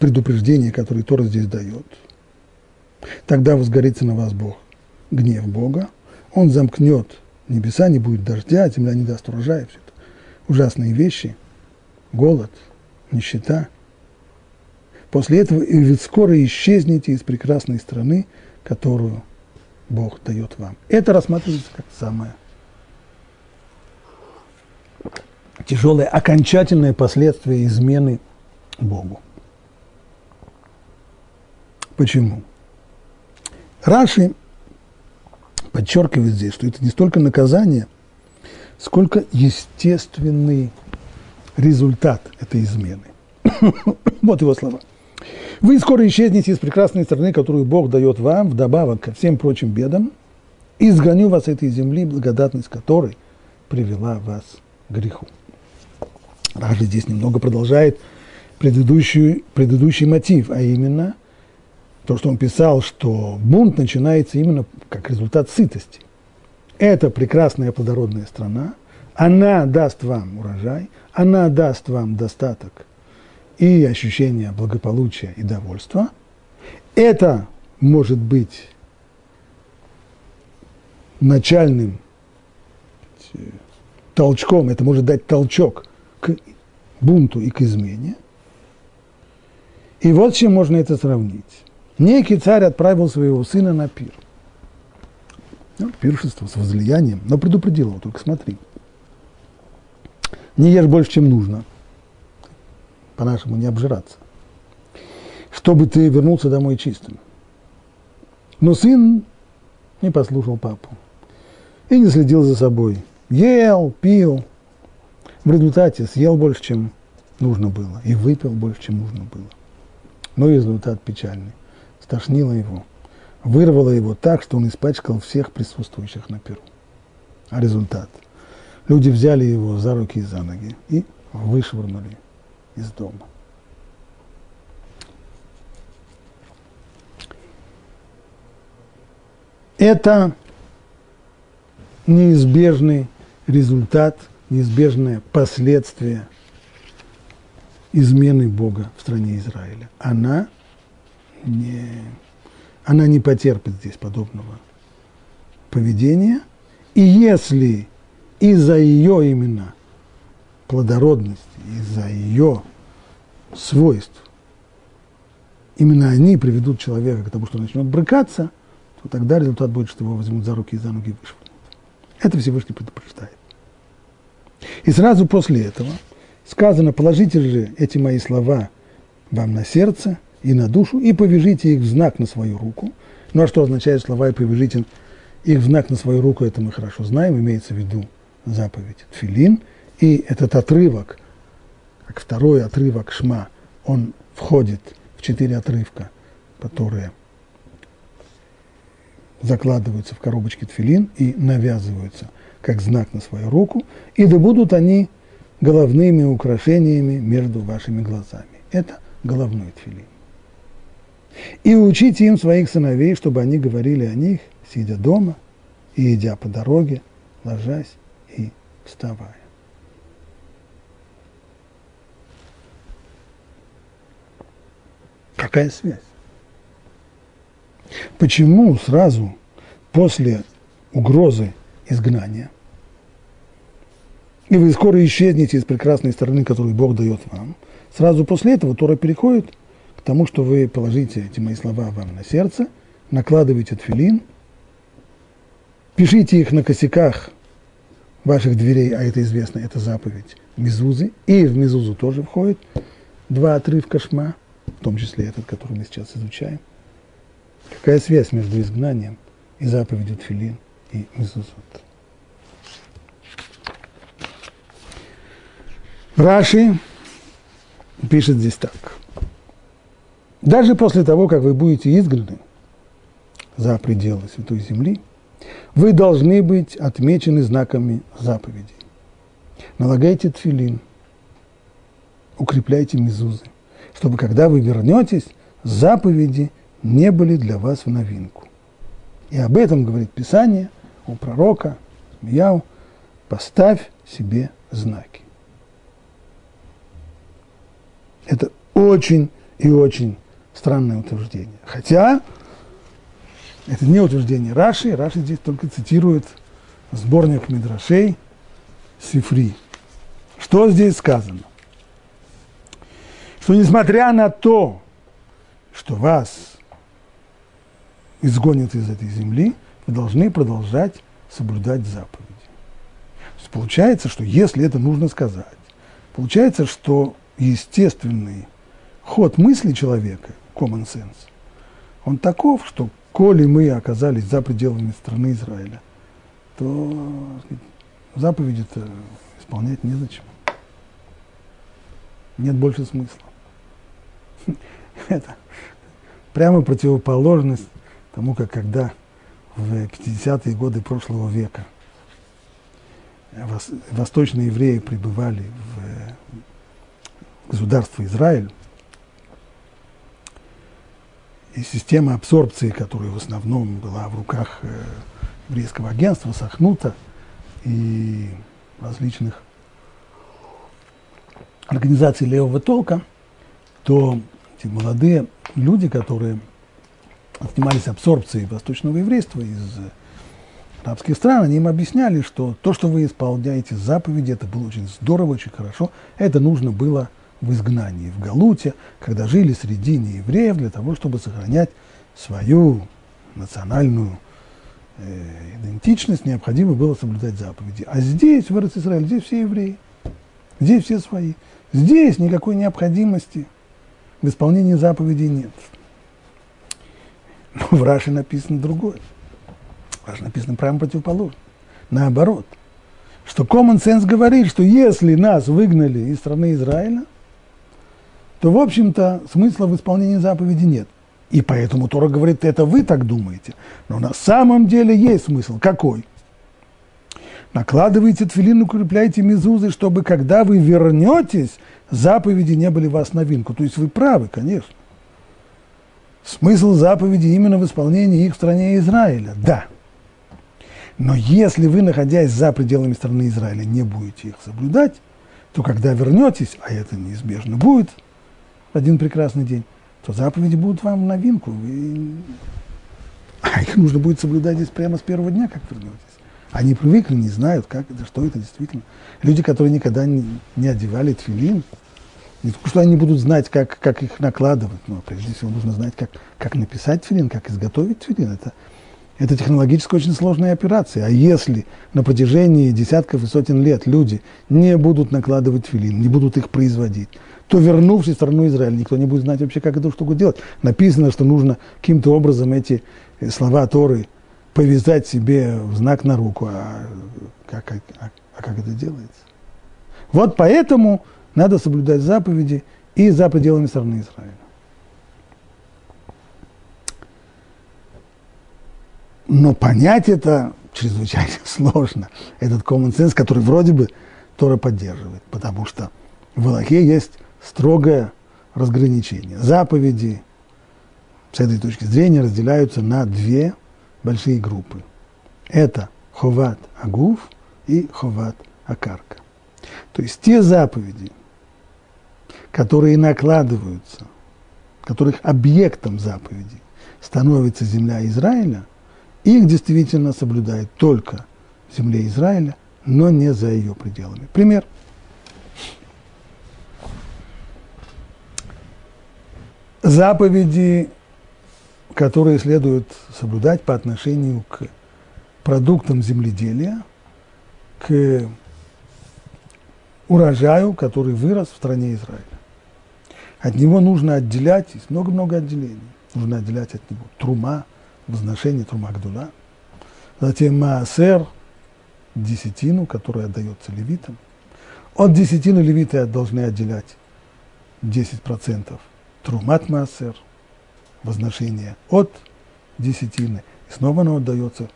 предупреждений, которые Тора здесь дает. Тогда возгорится на вас Бог, гнев Бога, Он замкнет небеса, не будет дождя, земля не даст урожая, все это ужасные вещи, голод, нищета – После этого и ведь скоро исчезнете из прекрасной страны, которую Бог дает вам. Это рассматривается как самое тяжелое, окончательное последствие измены Богу. Почему? Раши подчеркивает здесь, что это не столько наказание, сколько естественный результат этой измены. вот его слова. Вы скоро исчезнете из прекрасной страны, которую Бог дает вам, вдобавок ко всем прочим бедам, и изгоню вас этой земли, благодатность которой привела вас к греху. Раши здесь немного продолжает предыдущий, предыдущий мотив, а именно то, что он писал, что бунт начинается именно как результат сытости. Это прекрасная плодородная страна, она даст вам урожай, она даст вам достаток и ощущение благополучия и довольства. Это может быть начальным толчком, это может дать толчок к бунту и к измене. И вот с чем можно это сравнить. Некий царь отправил своего сына на пир. Ну, пиршество с возлиянием, но предупредил его, только смотри. Не ешь больше, чем нужно – по-нашему, не обжираться, чтобы ты вернулся домой чистым. Но сын не послушал папу и не следил за собой. Ел, пил, в результате съел больше, чем нужно было, и выпил больше, чем нужно было. Но результат печальный. Стошнило его, вырвало его так, что он испачкал всех присутствующих на перу. А результат? Люди взяли его за руки и за ноги и вышвырнули из дома. Это неизбежный результат, неизбежное последствие измены Бога в стране Израиля. Она не, она не потерпит здесь подобного поведения. И если из-за ее именно плодородности, из-за ее свойств, именно они приведут человека к тому, что он начнет брыкаться, то тогда результат будет, что его возьмут за руки и за ноги вышвырнут. Это Всевышний предупреждает. И сразу после этого сказано, положите же эти мои слова вам на сердце и на душу, и повяжите их в знак на свою руку. Ну а что означает слова «и повяжите их в знак на свою руку», это мы хорошо знаем, имеется в виду заповедь Тфилин. И этот отрывок, как второй отрывок Шма, он входит в четыре отрывка, которые закладываются в коробочки тфилин и навязываются как знак на свою руку, и да будут они головными украшениями между вашими глазами. Это головной тфилин. И учите им своих сыновей, чтобы они говорили о них, сидя дома и идя по дороге, ложась и вставая. Какая связь? Почему сразу после угрозы изгнания, и вы скоро исчезнете из прекрасной стороны, которую Бог дает вам, сразу после этого Тора переходит к тому, что вы положите эти мои слова вам на сердце, накладываете тфилин, пишите их на косяках ваших дверей, а это известно, это заповедь Мизузы, и в Мизузу тоже входит два отрывка шма, в том числе этот, который мы сейчас изучаем. Какая связь между изгнанием и заповедью Тфилин и Мезузот? Раши пишет здесь так. Даже после того, как вы будете изгнаны за пределы Святой Земли, вы должны быть отмечены знаками заповедей. Налагайте тфилин, укрепляйте мезузы, чтобы когда вы вернетесь, заповеди не были для вас в новинку. И об этом говорит Писание у пророка Мияу, поставь себе знаки. Это очень и очень странное утверждение. Хотя это не утверждение Раши, Раши здесь только цитирует сборник Мидрашей Сифри. Что здесь сказано? Что несмотря на то, что вас изгонят из этой земли, вы должны продолжать соблюдать заповеди. Есть получается, что если это нужно сказать, получается, что естественный ход мысли человека, common sense, он таков, что коли мы оказались за пределами страны Израиля, то заповеди-то исполнять незачем. Нет больше смысла. Это прямо противоположность тому, как когда в 50-е годы прошлого века восточные евреи пребывали в государство Израиль, и система абсорбции, которая в основном была в руках э, еврейского агентства, Сахнута и различных организаций левого толка, то эти молодые люди, которые занимались абсорбцией восточного еврейства из арабских стран, они им объясняли, что то, что вы исполняете заповеди, это было очень здорово, очень хорошо, это нужно было в изгнании, в Галуте, когда жили среди неевреев для того, чтобы сохранять свою национальную э, идентичность, необходимо было соблюдать заповеди. А здесь, в Израиль, здесь все евреи, здесь все свои. Здесь никакой необходимости в исполнении заповедей нет. Но в Раше написано другое. В Раше написано прямо противоположно. Наоборот. Что common sense говорит, что если нас выгнали из страны Израиля, то, в общем-то, смысла в исполнении заповеди нет. И поэтому Тора говорит, это вы так думаете. Но на самом деле есть смысл. Какой? Накладывайте тфилин, укрепляйте мезузы, чтобы когда вы вернетесь, заповеди не были вас новинку. То есть вы правы, конечно. Смысл заповеди именно в исполнении их в стране Израиля. Да. Но если вы, находясь за пределами страны Израиля, не будете их соблюдать, то когда вернетесь, а это неизбежно будет в один прекрасный день, то заповеди будут вам новинку. И... А их нужно будет соблюдать здесь прямо с первого дня, как вернетесь. Они привыкли, не знают, как это, что это действительно. Люди, которые никогда не, не одевали тфилин, не только что они будут знать, как, как их накладывать, но прежде всего нужно знать, как, как написать тфилин, как изготовить тфилин. Это, это технологически очень сложная операция. А если на протяжении десятков и сотен лет люди не будут накладывать тфилин, не будут их производить, то вернувшись в страну Израиль, никто не будет знать вообще, как эту штуку делать. Написано, что нужно каким-то образом эти слова Торы повязать себе в знак на руку. А как, а, а как это делается? Вот поэтому надо соблюдать заповеди и за пределами страны Израиля. Но понять это чрезвычайно сложно. Этот common sense, который вроде бы Тора поддерживает, потому что в Аллахе есть строгое разграничение. Заповеди с этой точки зрения разделяются на две большие группы. Это ховат агуф и ховат акарка. То есть те заповеди, которые накладываются, которых объектом заповеди становится земля Израиля, их действительно соблюдает только земля Израиля, но не за ее пределами. Пример. Заповеди которые следует соблюдать по отношению к продуктам земледелия, к урожаю, который вырос в стране Израиля. От него нужно отделять, есть много-много отделений. Нужно отделять от него трума, возношение трума гдула, затем маасер, десятину, которая отдается левитам. От десятины левиты должны отделять 10% трумат маасер – возношение от десятины. И снова оно отдается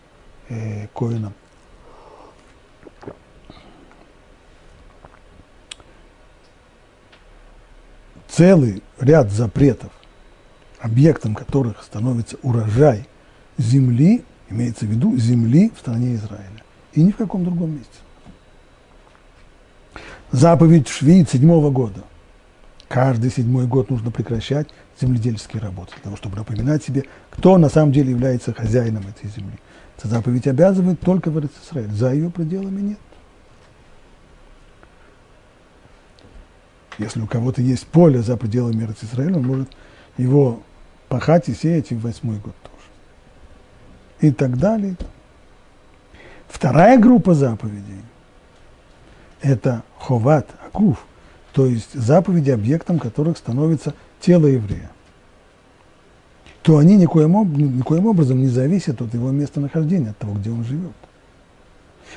э, коинам. Целый ряд запретов, объектом которых становится урожай земли, имеется в виду земли в стране Израиля, и ни в каком другом месте. Заповедь Швейц седьмого года. Каждый седьмой год нужно прекращать земледельческие работы, для того, чтобы напоминать себе, кто на самом деле является хозяином этой земли. Эта заповедь обязывает только в Израиль, за ее пределами нет. Если у кого-то есть поле за пределами Израиля, он может его пахать и сеять и в восьмой год тоже. И так далее. Вторая группа заповедей – это ховат, акуф, то есть заповеди, объектом которых становится тело еврея, то они никоим, никоим образом не зависят от его местонахождения, от того, где он живет.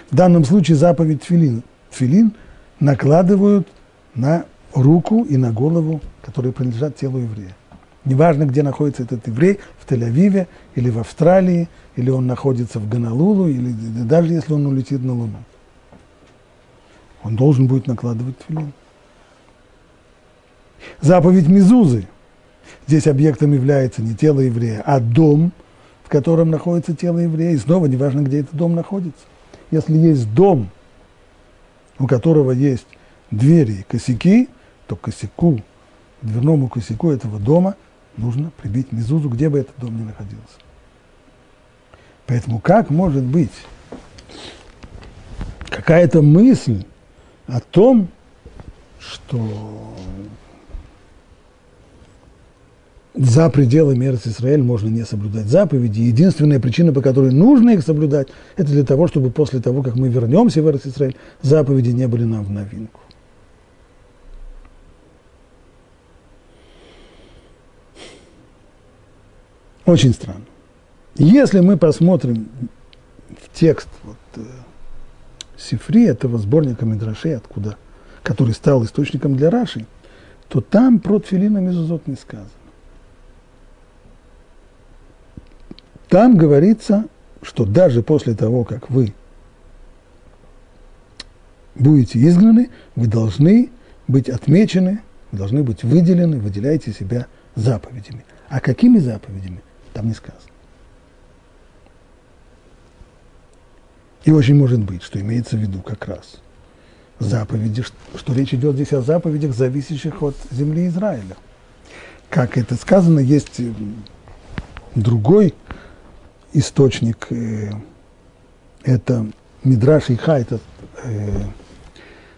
В данном случае заповедь тфилин, тфилин накладывают на руку и на голову, которые принадлежат телу еврея. Неважно, где находится этот еврей, в Тель-Авиве или в Австралии, или он находится в Гонолулу, или даже если он улетит на Луну. Он должен будет накладывать тфилин. Заповедь Мезузы. Здесь объектом является не тело еврея, а дом, в котором находится тело еврея. И снова, неважно, где этот дом находится. Если есть дом, у которого есть двери и косяки, то косяку, дверному косяку этого дома нужно прибить мезузу, где бы этот дом ни находился. Поэтому как может быть какая-то мысль о том, что за пределами Эрц Израиль можно не соблюдать заповеди. Единственная причина, по которой нужно их соблюдать, это для того, чтобы после того, как мы вернемся в Израиль, заповеди не были нам в новинку. Очень странно. Если мы посмотрим в текст вот, э, Сифри, этого сборника Мидрашей, откуда, который стал источником для Раши, то там про тфилин и мезузот не сказано. Там говорится, что даже после того, как вы будете изгнаны, вы должны быть отмечены, вы должны быть выделены, выделяете себя заповедями. А какими заповедями, там не сказано. И очень может быть, что имеется в виду как раз заповеди, что речь идет здесь о заповедях, зависящих от земли Израиля. Как это сказано, есть другой источник, э, это Мидраш Иха, это э,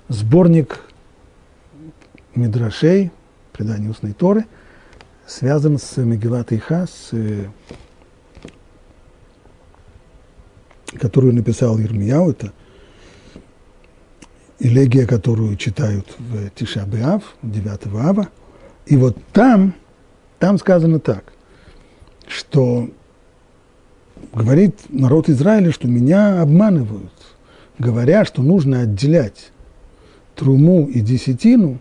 сборник Мидрашей, предание устной Торы, связан с Мегилат Иха, с э, которую написал Ермияу, это элегия, которую читают в Тишабеав, 9 ава. И вот там, там сказано так, что говорит народ Израиля, что меня обманывают, говоря, что нужно отделять труму и десятину,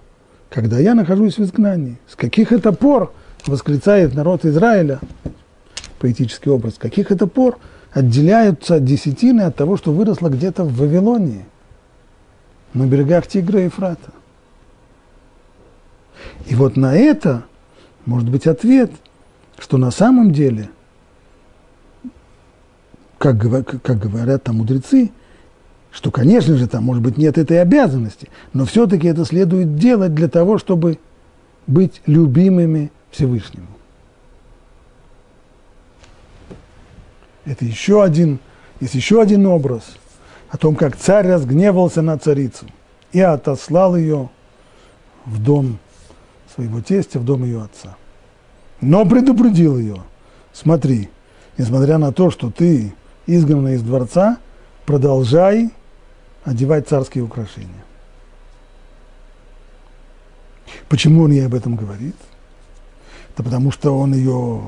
когда я нахожусь в изгнании. С каких это пор, восклицает народ Израиля, поэтический образ, с каких это пор – отделяются десятины от того, что выросло где-то в Вавилонии, на берегах Тигра и Фрата. И вот на это может быть ответ, что на самом деле, как, как говорят там мудрецы, что, конечно же, там, может быть, нет этой обязанности, но все-таки это следует делать для того, чтобы быть любимыми Всевышнему. Это еще один, есть еще один образ о том, как царь разгневался на царицу и отослал ее в дом своего тестя, в дом ее отца. Но предупредил ее, смотри, несмотря на то, что ты изгнана из дворца, продолжай одевать царские украшения. Почему он ей об этом говорит? Да потому что он ее,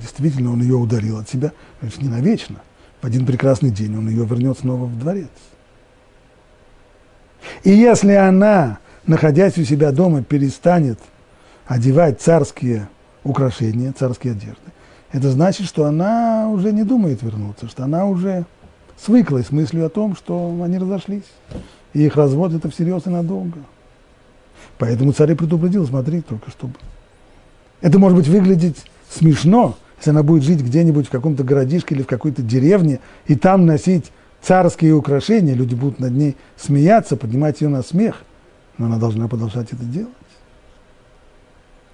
действительно, он ее ударил от себя, это не навечно. В один прекрасный день он ее вернет снова в дворец. И если она, находясь у себя дома, перестанет одевать царские украшения, царские одежды, это значит, что она уже не думает вернуться, что она уже свыклась с мыслью о том, что они разошлись. И их развод это всерьез и надолго. Поэтому царь предупредил, смотри, только чтобы это может быть выглядеть смешно, если она будет жить где-нибудь в каком-то городишке или в какой-то деревне, и там носить царские украшения, люди будут над ней смеяться, поднимать ее на смех, но она должна продолжать это делать.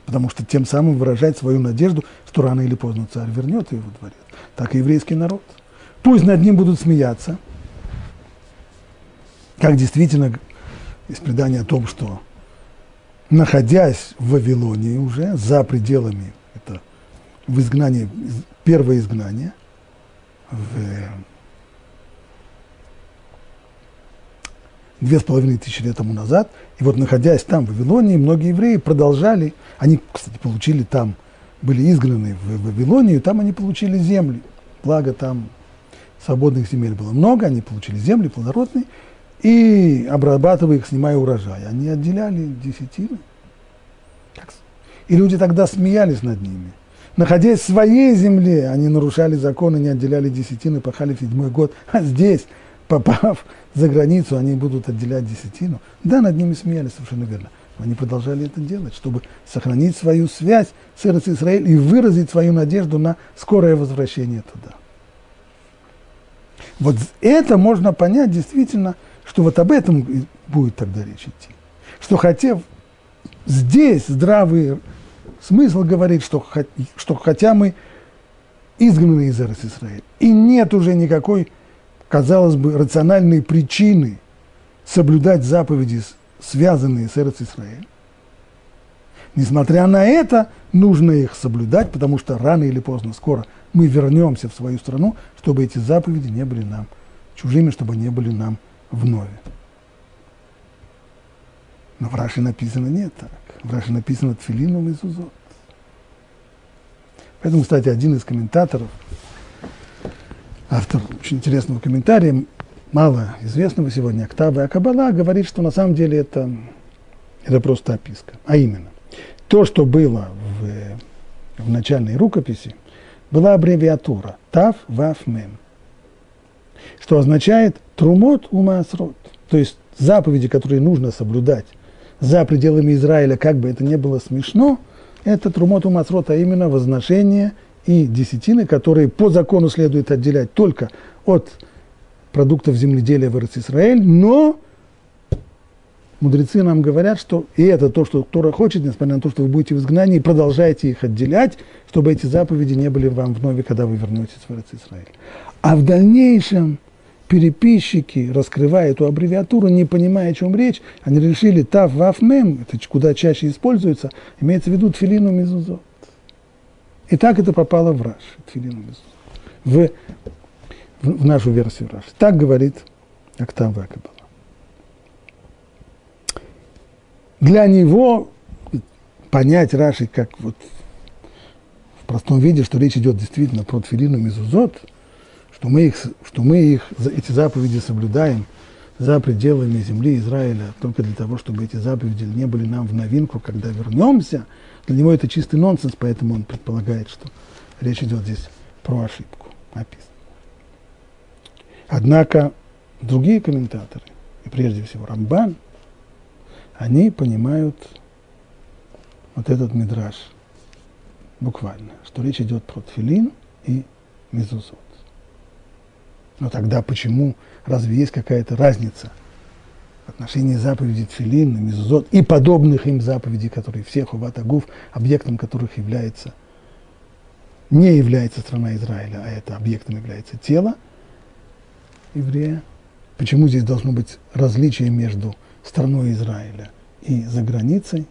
Потому что тем самым выражать свою надежду, что рано или поздно царь вернет ее во дворец. Так и еврейский народ. Пусть над ним будут смеяться, как действительно есть предание о том, что находясь в Вавилонии уже, за пределами, это в изгнании, первое изгнание, в две с половиной тысячи лет тому назад, и вот находясь там, в Вавилонии, многие евреи продолжали, они, кстати, получили там, были изгнаны в Вавилонию, там они получили земли, благо там свободных земель было много, они получили земли плодородные, и обрабатывая их, снимая урожай. Они отделяли десятины. И люди тогда смеялись над ними. Находясь в своей земле, они нарушали законы, не отделяли десятины, пахали в седьмой год. А здесь, попав за границу, они будут отделять десятину. Да, над ними смеялись, совершенно верно. Но они продолжали это делать, чтобы сохранить свою связь с Эрос Израиль и выразить свою надежду на скорое возвращение туда. Вот это можно понять действительно – что вот об этом будет тогда речь идти. Что хотя здесь здравый смысл говорит, что, что хотя мы изгнаны из Эрос Израиля, и нет уже никакой, казалось бы, рациональной причины соблюдать заповеди, связанные с Эрос Израилем. Несмотря на это, нужно их соблюдать, потому что рано или поздно, скоро мы вернемся в свою страну, чтобы эти заповеди не были нам чужими, чтобы не были нам вновь. Но в Раши написано не так. В Раши написано Тфилину Мезузот. Поэтому, кстати, один из комментаторов, автор очень интересного комментария, мало известного сегодня, Октавы Акабала, говорит, что на самом деле это, это просто описка. А именно, то, что было в, в начальной рукописи, была аббревиатура Тав Ваф Мем, что означает Трумот Умасрот, то есть заповеди, которые нужно соблюдать за пределами Израиля, как бы это ни было смешно, это Трумот Умасрот, а именно возношение и десятины, которые по закону следует отделять только от продуктов земледелия в Израиль, но мудрецы нам говорят, что и это то, что Тора хочет, несмотря на то, что вы будете в изгнании, продолжайте их отделять, чтобы эти заповеди не были вам вновь, когда вы вернетесь в Израиль. А в дальнейшем переписчики, раскрывая эту аббревиатуру, не понимая, о чем речь, они решили тав, ваф, мем, это куда чаще используется, имеется в виду тфилину мезузот. И так это попало в Раш, мезузот, в, в, в нашу версию Раш. Так говорит Октав Вакабала. Для него понять Раши как вот в простом виде, что речь идет действительно про тфилину мезузот – что мы их, что мы их, эти заповеди соблюдаем за пределами земли Израиля только для того, чтобы эти заповеди не были нам в новинку, когда вернемся, для него это чистый нонсенс, поэтому он предполагает, что речь идет здесь про ошибку написано. Однако другие комментаторы, и прежде всего Рамбан, они понимают вот этот мидраж буквально, что речь идет про тфилин и мезузот. Но тогда почему, разве есть какая-то разница в отношении заповедей Тфилин, Мезузот и подобных им заповедей, которые всех Хуватагув, объектом которых является, не является страна Израиля, а это объектом является тело еврея? Почему здесь должно быть различие между страной Израиля и за границей?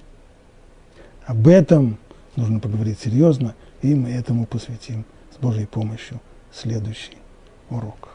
Об этом нужно поговорить серьезно, и мы этому посвятим с Божьей помощью следующий урок.